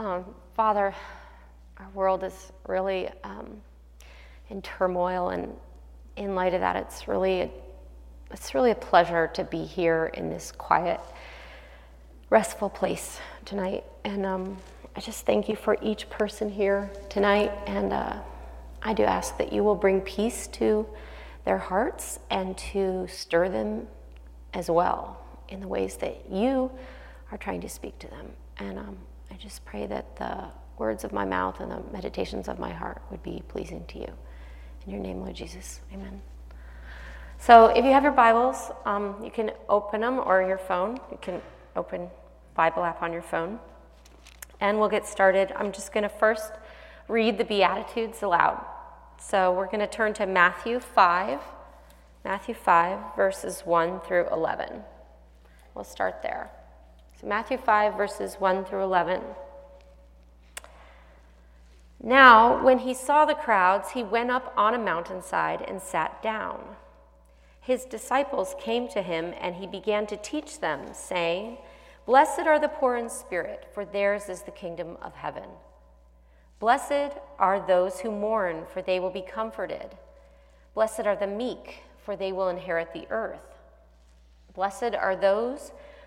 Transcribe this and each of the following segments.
Um, Father, our world is really um, in turmoil, and in light of that, it's really a, it's really a pleasure to be here in this quiet, restful place tonight. And um, I just thank you for each person here tonight, and uh, I do ask that you will bring peace to their hearts and to stir them as well in the ways that you are trying to speak to them. And um, just pray that the words of my mouth and the meditations of my heart would be pleasing to you. In your name, Lord Jesus. Amen. So if you have your Bibles, um, you can open them or your phone. You can open Bible app on your phone. And we'll get started. I'm just going to first read the Beatitudes aloud. So we're going to turn to Matthew 5, Matthew 5, verses 1 through 11. We'll start there. So, Matthew 5, verses 1 through 11. Now, when he saw the crowds, he went up on a mountainside and sat down. His disciples came to him, and he began to teach them, saying, Blessed are the poor in spirit, for theirs is the kingdom of heaven. Blessed are those who mourn, for they will be comforted. Blessed are the meek, for they will inherit the earth. Blessed are those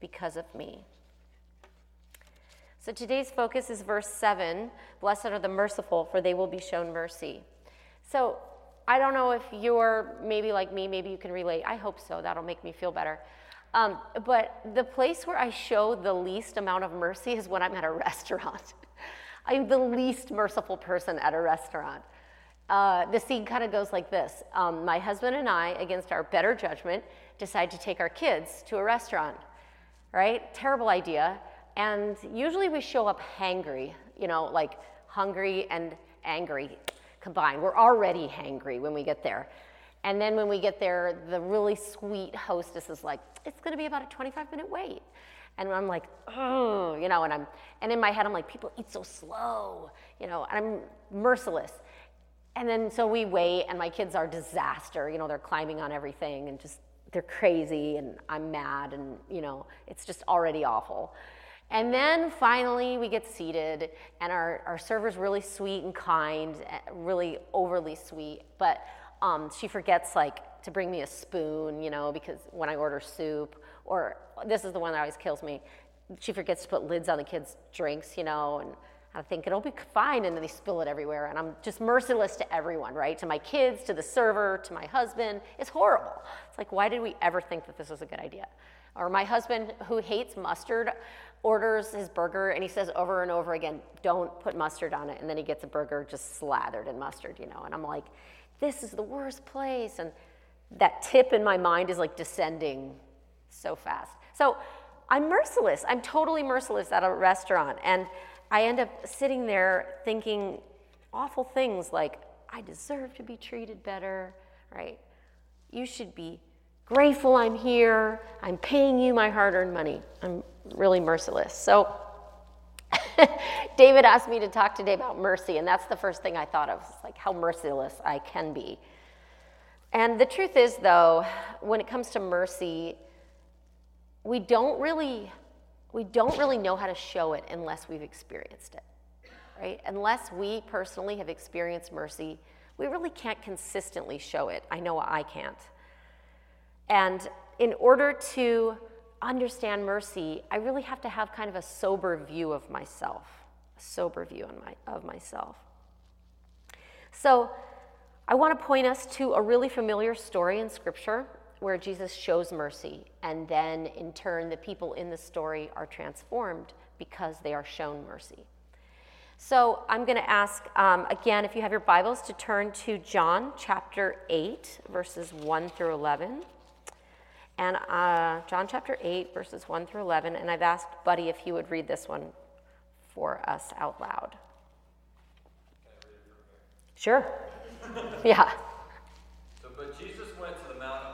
because of me. So today's focus is verse 7 Blessed are the merciful, for they will be shown mercy. So I don't know if you're maybe like me, maybe you can relate. I hope so. That'll make me feel better. Um, but the place where I show the least amount of mercy is when I'm at a restaurant. I'm the least merciful person at a restaurant. Uh, the scene kind of goes like this um, My husband and I, against our better judgment, decide to take our kids to a restaurant, right? Terrible idea. And usually we show up hangry, you know, like hungry and angry combined. We're already hangry when we get there. And then when we get there, the really sweet hostess is like, it's gonna be about a 25 minute wait. And I'm like, oh, you know, and I'm, and in my head, I'm like, people eat so slow, you know, and I'm merciless. And then so we wait, and my kids are disaster. You know, they're climbing on everything and just, they're crazy, and I'm mad, and, you know, it's just already awful. And then finally we get seated, and our, our server's really sweet and kind, eh, really overly sweet, but um, she forgets like to bring me a spoon, you know, because when I order soup, or this is the one that always kills me. She forgets to put lids on the kids' drinks, you know, and I think it'll be fine, and then they spill it everywhere. And I'm just merciless to everyone, right? To my kids, to the server, to my husband. It's horrible. It's like, why did we ever think that this was a good idea? Or my husband, who hates mustard, orders his burger and he says over and over again, don't put mustard on it. And then he gets a burger just slathered in mustard, you know. And I'm like, this is the worst place. And that tip in my mind is like descending so fast. So I'm merciless. I'm totally merciless at a restaurant. And I end up sitting there thinking awful things like, I deserve to be treated better, right? You should be grateful I'm here. I'm paying you my hard earned money. I'm really merciless. So, David asked me to talk today about mercy, and that's the first thing I thought of. Like how merciless I can be. And the truth is, though, when it comes to mercy, we don't really we don't really know how to show it unless we've experienced it right? Unless we personally have experienced mercy we really can't consistently show it. I know i can't. And in order to understand mercy i really have to have kind of a sober view of myself a sober view my, of myself. So i want to point us to a really familiar story in scripture where Jesus shows mercy, and then in turn, the people in the story are transformed because they are shown mercy. So I'm going to ask um, again, if you have your Bibles, to turn to John chapter 8, verses 1 through 11. And uh, John chapter 8, verses 1 through 11. And I've asked Buddy if he would read this one for us out loud. Sure. yeah. So, but Jesus went to the Mount of Olives.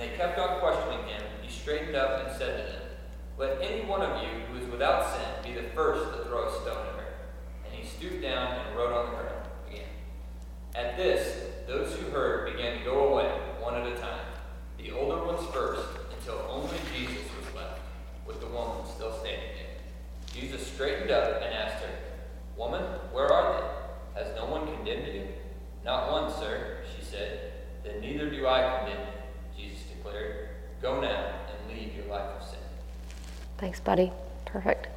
they kept on questioning him, he straightened up and said to them, Let any one of you who is without sin be the first to throw a stone at her. And he stooped down and wrote on the ground again. At this, those who heard began to go away, one at a time, the older ones first, until only Jesus was left, with the woman still standing there. Jesus straightened up and asked her, Woman, where are they? Has no one condemned you? Not one, sir, she said. Then neither do I condemn you. Go now and leave your life of sin. Thanks, buddy. Perfect.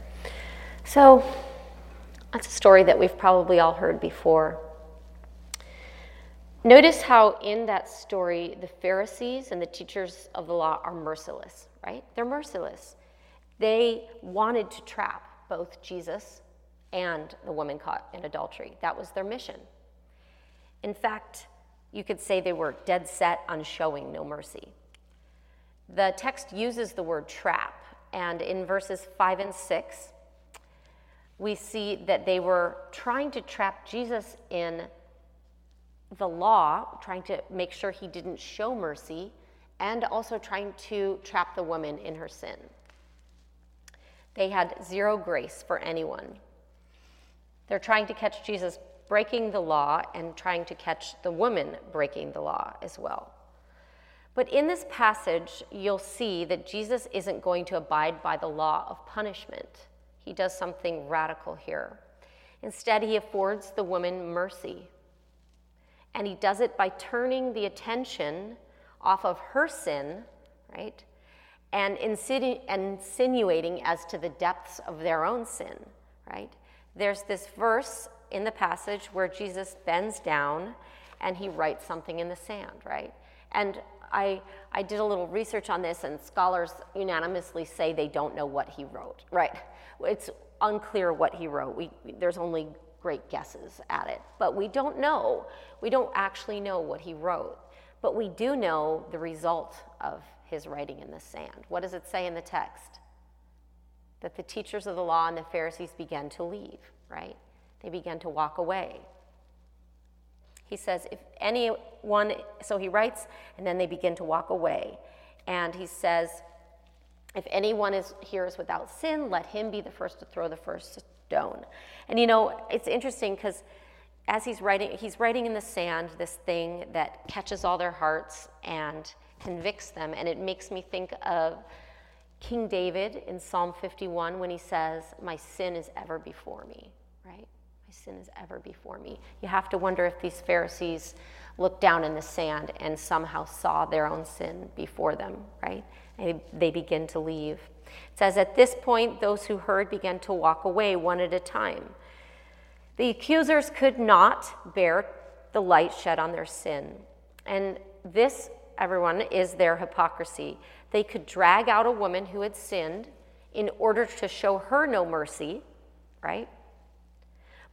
So, that's a story that we've probably all heard before. Notice how in that story the Pharisees and the teachers of the law are merciless, right? They're merciless. They wanted to trap both Jesus and the woman caught in adultery. That was their mission. In fact, you could say they were dead set on showing no mercy. The text uses the word trap, and in verses 5 and 6, we see that they were trying to trap Jesus in the law, trying to make sure he didn't show mercy, and also trying to trap the woman in her sin. They had zero grace for anyone. They're trying to catch Jesus breaking the law and trying to catch the woman breaking the law as well. But in this passage, you'll see that Jesus isn't going to abide by the law of punishment. He does something radical here. Instead, he affords the woman mercy. And he does it by turning the attention off of her sin, right? And insinuating as to the depths of their own sin, right? There's this verse in the passage where Jesus bends down and he writes something in the sand, right? And I, I did a little research on this, and scholars unanimously say they don't know what he wrote, right? It's unclear what he wrote. We, there's only great guesses at it, but we don't know. We don't actually know what he wrote, but we do know the result of his writing in the sand. What does it say in the text? That the teachers of the law and the Pharisees began to leave, right? They began to walk away. He says, if anyone, so he writes, and then they begin to walk away. And he says, if anyone is here is without sin, let him be the first to throw the first stone. And you know, it's interesting because as he's writing, he's writing in the sand this thing that catches all their hearts and convicts them. And it makes me think of King David in Psalm 51 when he says, My sin is ever before me, sin is ever before me. You have to wonder if these Pharisees looked down in the sand and somehow saw their own sin before them, right? And they begin to leave. It says, At this point, those who heard began to walk away one at a time. The accusers could not bear the light shed on their sin. And this, everyone, is their hypocrisy. They could drag out a woman who had sinned in order to show her no mercy, right?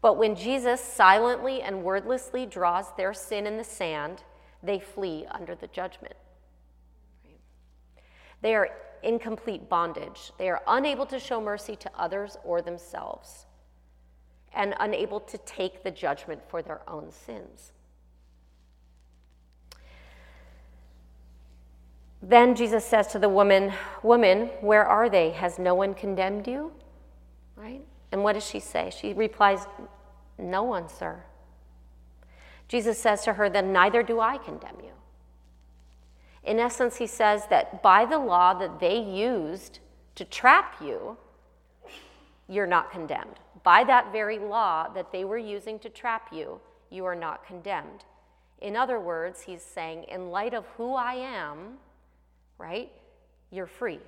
But when Jesus silently and wordlessly draws their sin in the sand, they flee under the judgment. They are in complete bondage. They are unable to show mercy to others or themselves, and unable to take the judgment for their own sins. Then Jesus says to the woman, Woman, where are they? Has no one condemned you? Right? And what does she say? She replies, No one, sir. Jesus says to her, Then neither do I condemn you. In essence, he says that by the law that they used to trap you, you're not condemned. By that very law that they were using to trap you, you are not condemned. In other words, he's saying, in light of who I am, right, you're free.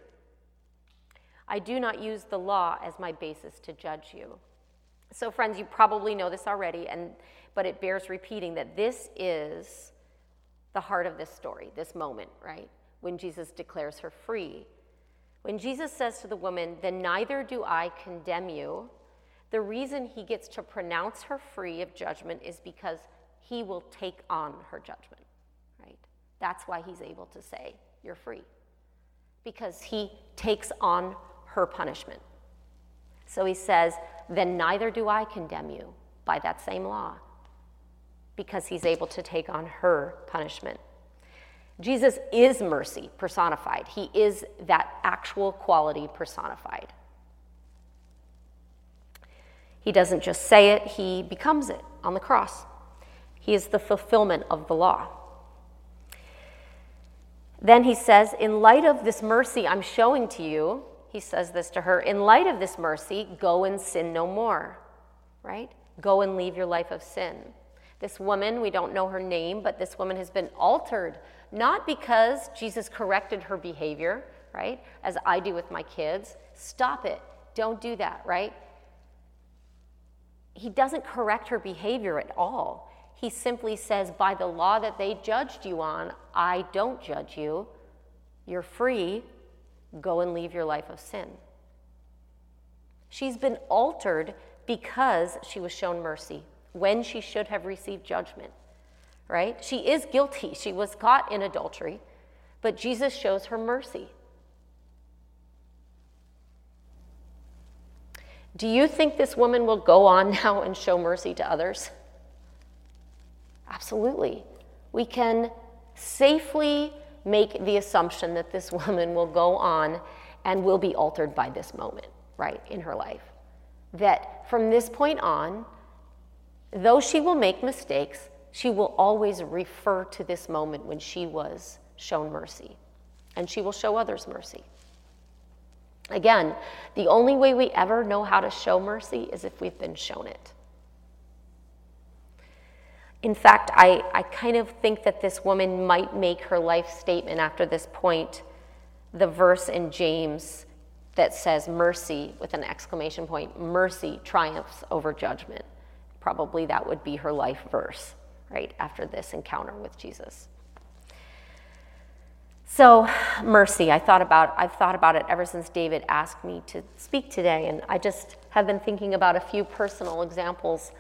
I do not use the law as my basis to judge you. So, friends, you probably know this already, and, but it bears repeating that this is the heart of this story, this moment, right? When Jesus declares her free. When Jesus says to the woman, Then neither do I condemn you, the reason he gets to pronounce her free of judgment is because he will take on her judgment, right? That's why he's able to say, You're free, because he takes on her punishment. So he says, Then neither do I condemn you by that same law, because he's able to take on her punishment. Jesus is mercy personified, he is that actual quality personified. He doesn't just say it, he becomes it on the cross. He is the fulfillment of the law. Then he says, In light of this mercy I'm showing to you, he says this to her, in light of this mercy, go and sin no more, right? Go and leave your life of sin. This woman, we don't know her name, but this woman has been altered, not because Jesus corrected her behavior, right? As I do with my kids. Stop it. Don't do that, right? He doesn't correct her behavior at all. He simply says, by the law that they judged you on, I don't judge you. You're free. Go and leave your life of sin. She's been altered because she was shown mercy when she should have received judgment, right? She is guilty. She was caught in adultery, but Jesus shows her mercy. Do you think this woman will go on now and show mercy to others? Absolutely. We can safely make the assumption that this woman will go on and will be altered by this moment, right, in her life. That from this point on, though she will make mistakes, she will always refer to this moment when she was shown mercy, and she will show others mercy. Again, the only way we ever know how to show mercy is if we've been shown it. In fact, I, I kind of think that this woman might make her life statement after this point the verse in James that says mercy with an exclamation point mercy triumphs over judgment. Probably that would be her life verse, right, after this encounter with Jesus. So, mercy, I thought about I've thought about it ever since David asked me to speak today and I just have been thinking about a few personal examples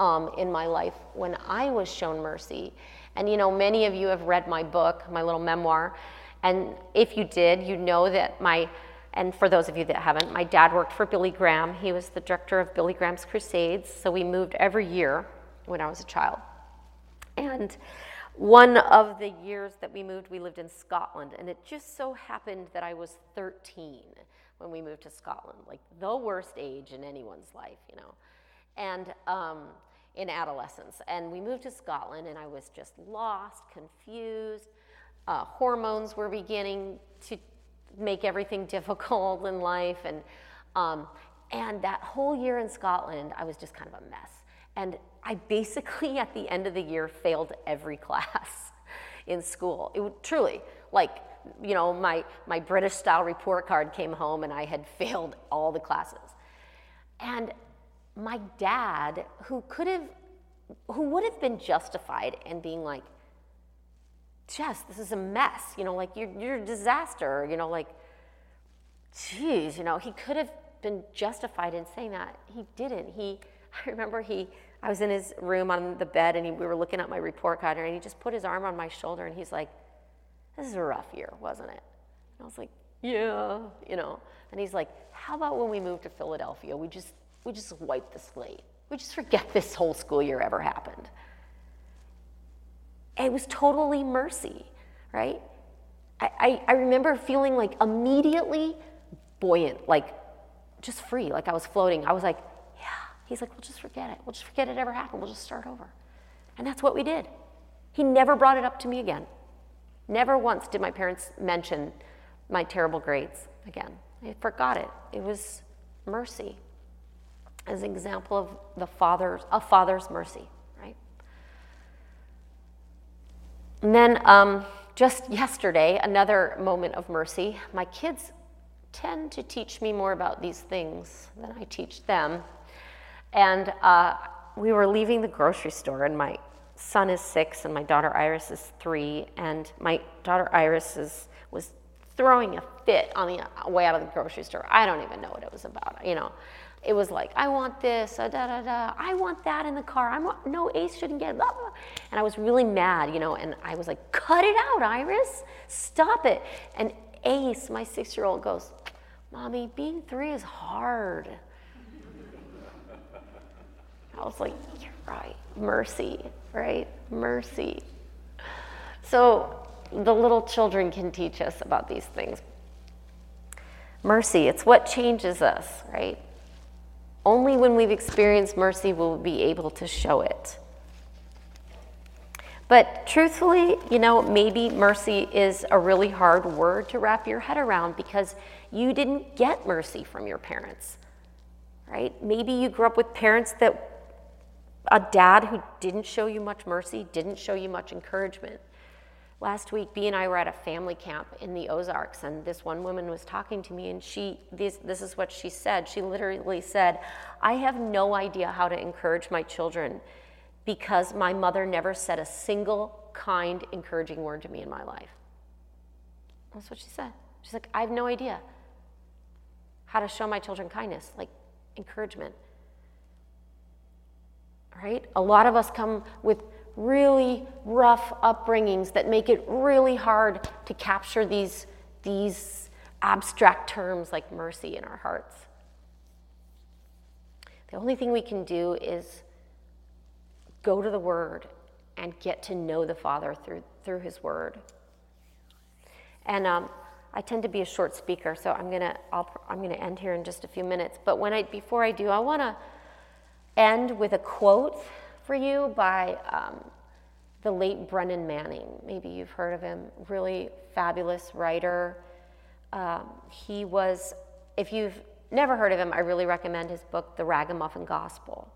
um, in my life when I was shown mercy. And you know, many of you have read my book, my little memoir. And if you did, you know that my, and for those of you that haven't, my dad worked for Billy Graham. He was the director of Billy Graham's Crusades. So we moved every year when I was a child. And one of the years that we moved, we lived in Scotland. And it just so happened that I was 13 when we moved to Scotland, like the worst age in anyone's life, you know. And um, in adolescence. And we moved to Scotland, and I was just lost, confused. Uh, hormones were beginning to make everything difficult in life. And, um, and that whole year in Scotland, I was just kind of a mess. And I basically, at the end of the year, failed every class in school. It would truly, like, you know, my, my British style report card came home and I had failed all the classes. And my dad, who could have, who would have been justified in being like, Jess, this is a mess, you know, like you're, you're a disaster, you know, like, geez, you know, he could have been justified in saying that. He didn't. He, I remember he, I was in his room on the bed and he, we were looking at my report card and he just put his arm on my shoulder and he's like, this is a rough year, wasn't it? And I was like, yeah, you know. And he's like, how about when we move to Philadelphia, we just we just wipe the slate. We just forget this whole school year ever happened. it was totally mercy, right? I, I, I remember feeling like immediately buoyant, like just free, like I was floating. I was like, yeah. He's like, we'll just forget it. We'll just forget it ever happened. We'll just start over. And that's what we did. He never brought it up to me again. Never once did my parents mention my terrible grades again. I forgot it. It was mercy as an example of the father's, a father's mercy, right? And then um, just yesterday, another moment of mercy. My kids tend to teach me more about these things than I teach them. And uh, we were leaving the grocery store, and my son is six, and my daughter Iris is three, and my daughter Iris is, was throwing a fit on the way out of the grocery store. I don't even know what it was about, you know. It was like, I want this, uh, da da da. I want that in the car. I want no Ace shouldn't get blah blah. And I was really mad, you know. And I was like, cut it out, Iris, stop it. And Ace, my six-year-old, goes, Mommy, being three is hard. I was like, You're right. Mercy, right? Mercy. So the little children can teach us about these things. Mercy, it's what changes us, right? Only when we've experienced mercy will we be able to show it. But truthfully, you know, maybe mercy is a really hard word to wrap your head around because you didn't get mercy from your parents, right? Maybe you grew up with parents that a dad who didn't show you much mercy, didn't show you much encouragement. Last week, B and I were at a family camp in the Ozarks, and this one woman was talking to me, and she, this, this is what she said. She literally said, I have no idea how to encourage my children because my mother never said a single kind, encouraging word to me in my life. That's what she said. She's like, I have no idea how to show my children kindness, like encouragement. Right? A lot of us come with really rough upbringings that make it really hard to capture these, these abstract terms like mercy in our hearts. The only thing we can do is go to the Word and get to know the Father through, through His Word. And um, I tend to be a short speaker, so I'm gonna i am gonna end here in just a few minutes. But when I before I do, I want to end with a quote for you by um, the late Brennan Manning. Maybe you've heard of him, really fabulous writer. Um, he was, if you've never heard of him, I really recommend his book, The Ragamuffin Gospel.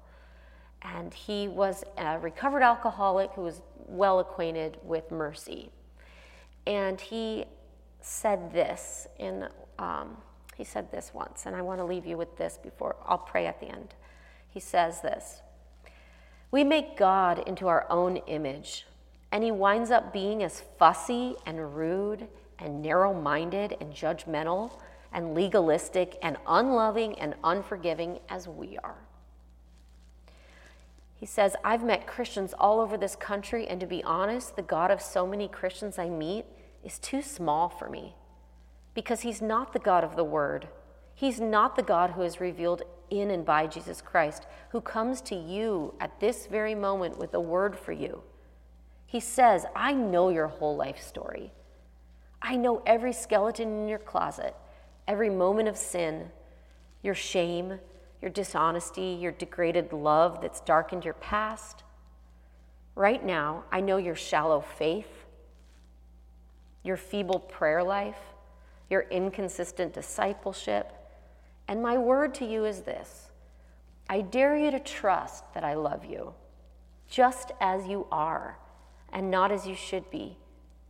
And he was a recovered alcoholic who was well acquainted with mercy. And he said this in, um, he said this once, and I want to leave you with this before I'll pray at the end. He says this we make God into our own image, and he winds up being as fussy and rude and narrow minded and judgmental and legalistic and unloving and unforgiving as we are. He says, I've met Christians all over this country, and to be honest, the God of so many Christians I meet is too small for me because he's not the God of the Word. He's not the God who has revealed in and by Jesus Christ, who comes to you at this very moment with a word for you. He says, I know your whole life story. I know every skeleton in your closet, every moment of sin, your shame, your dishonesty, your degraded love that's darkened your past. Right now, I know your shallow faith, your feeble prayer life, your inconsistent discipleship and my word to you is this I dare you to trust that I love you, just as you are, and not as you should be,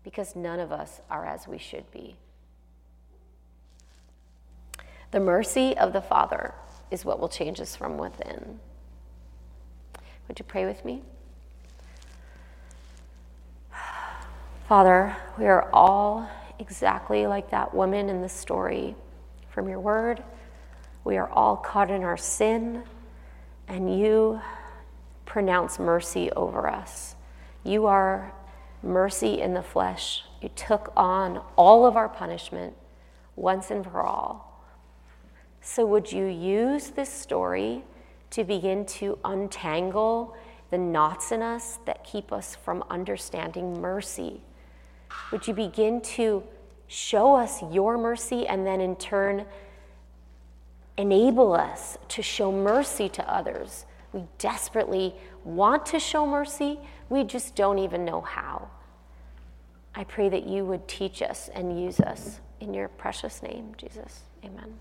because none of us are as we should be. The mercy of the Father is what will change us from within. Would you pray with me? Father, we are all exactly like that woman in the story from your word. We are all caught in our sin, and you pronounce mercy over us. You are mercy in the flesh. You took on all of our punishment once and for all. So, would you use this story to begin to untangle the knots in us that keep us from understanding mercy? Would you begin to show us your mercy and then in turn enable us to show mercy to others. We desperately want to show mercy, we just don't even know how. I pray that you would teach us and use us in your precious name, Jesus. Amen.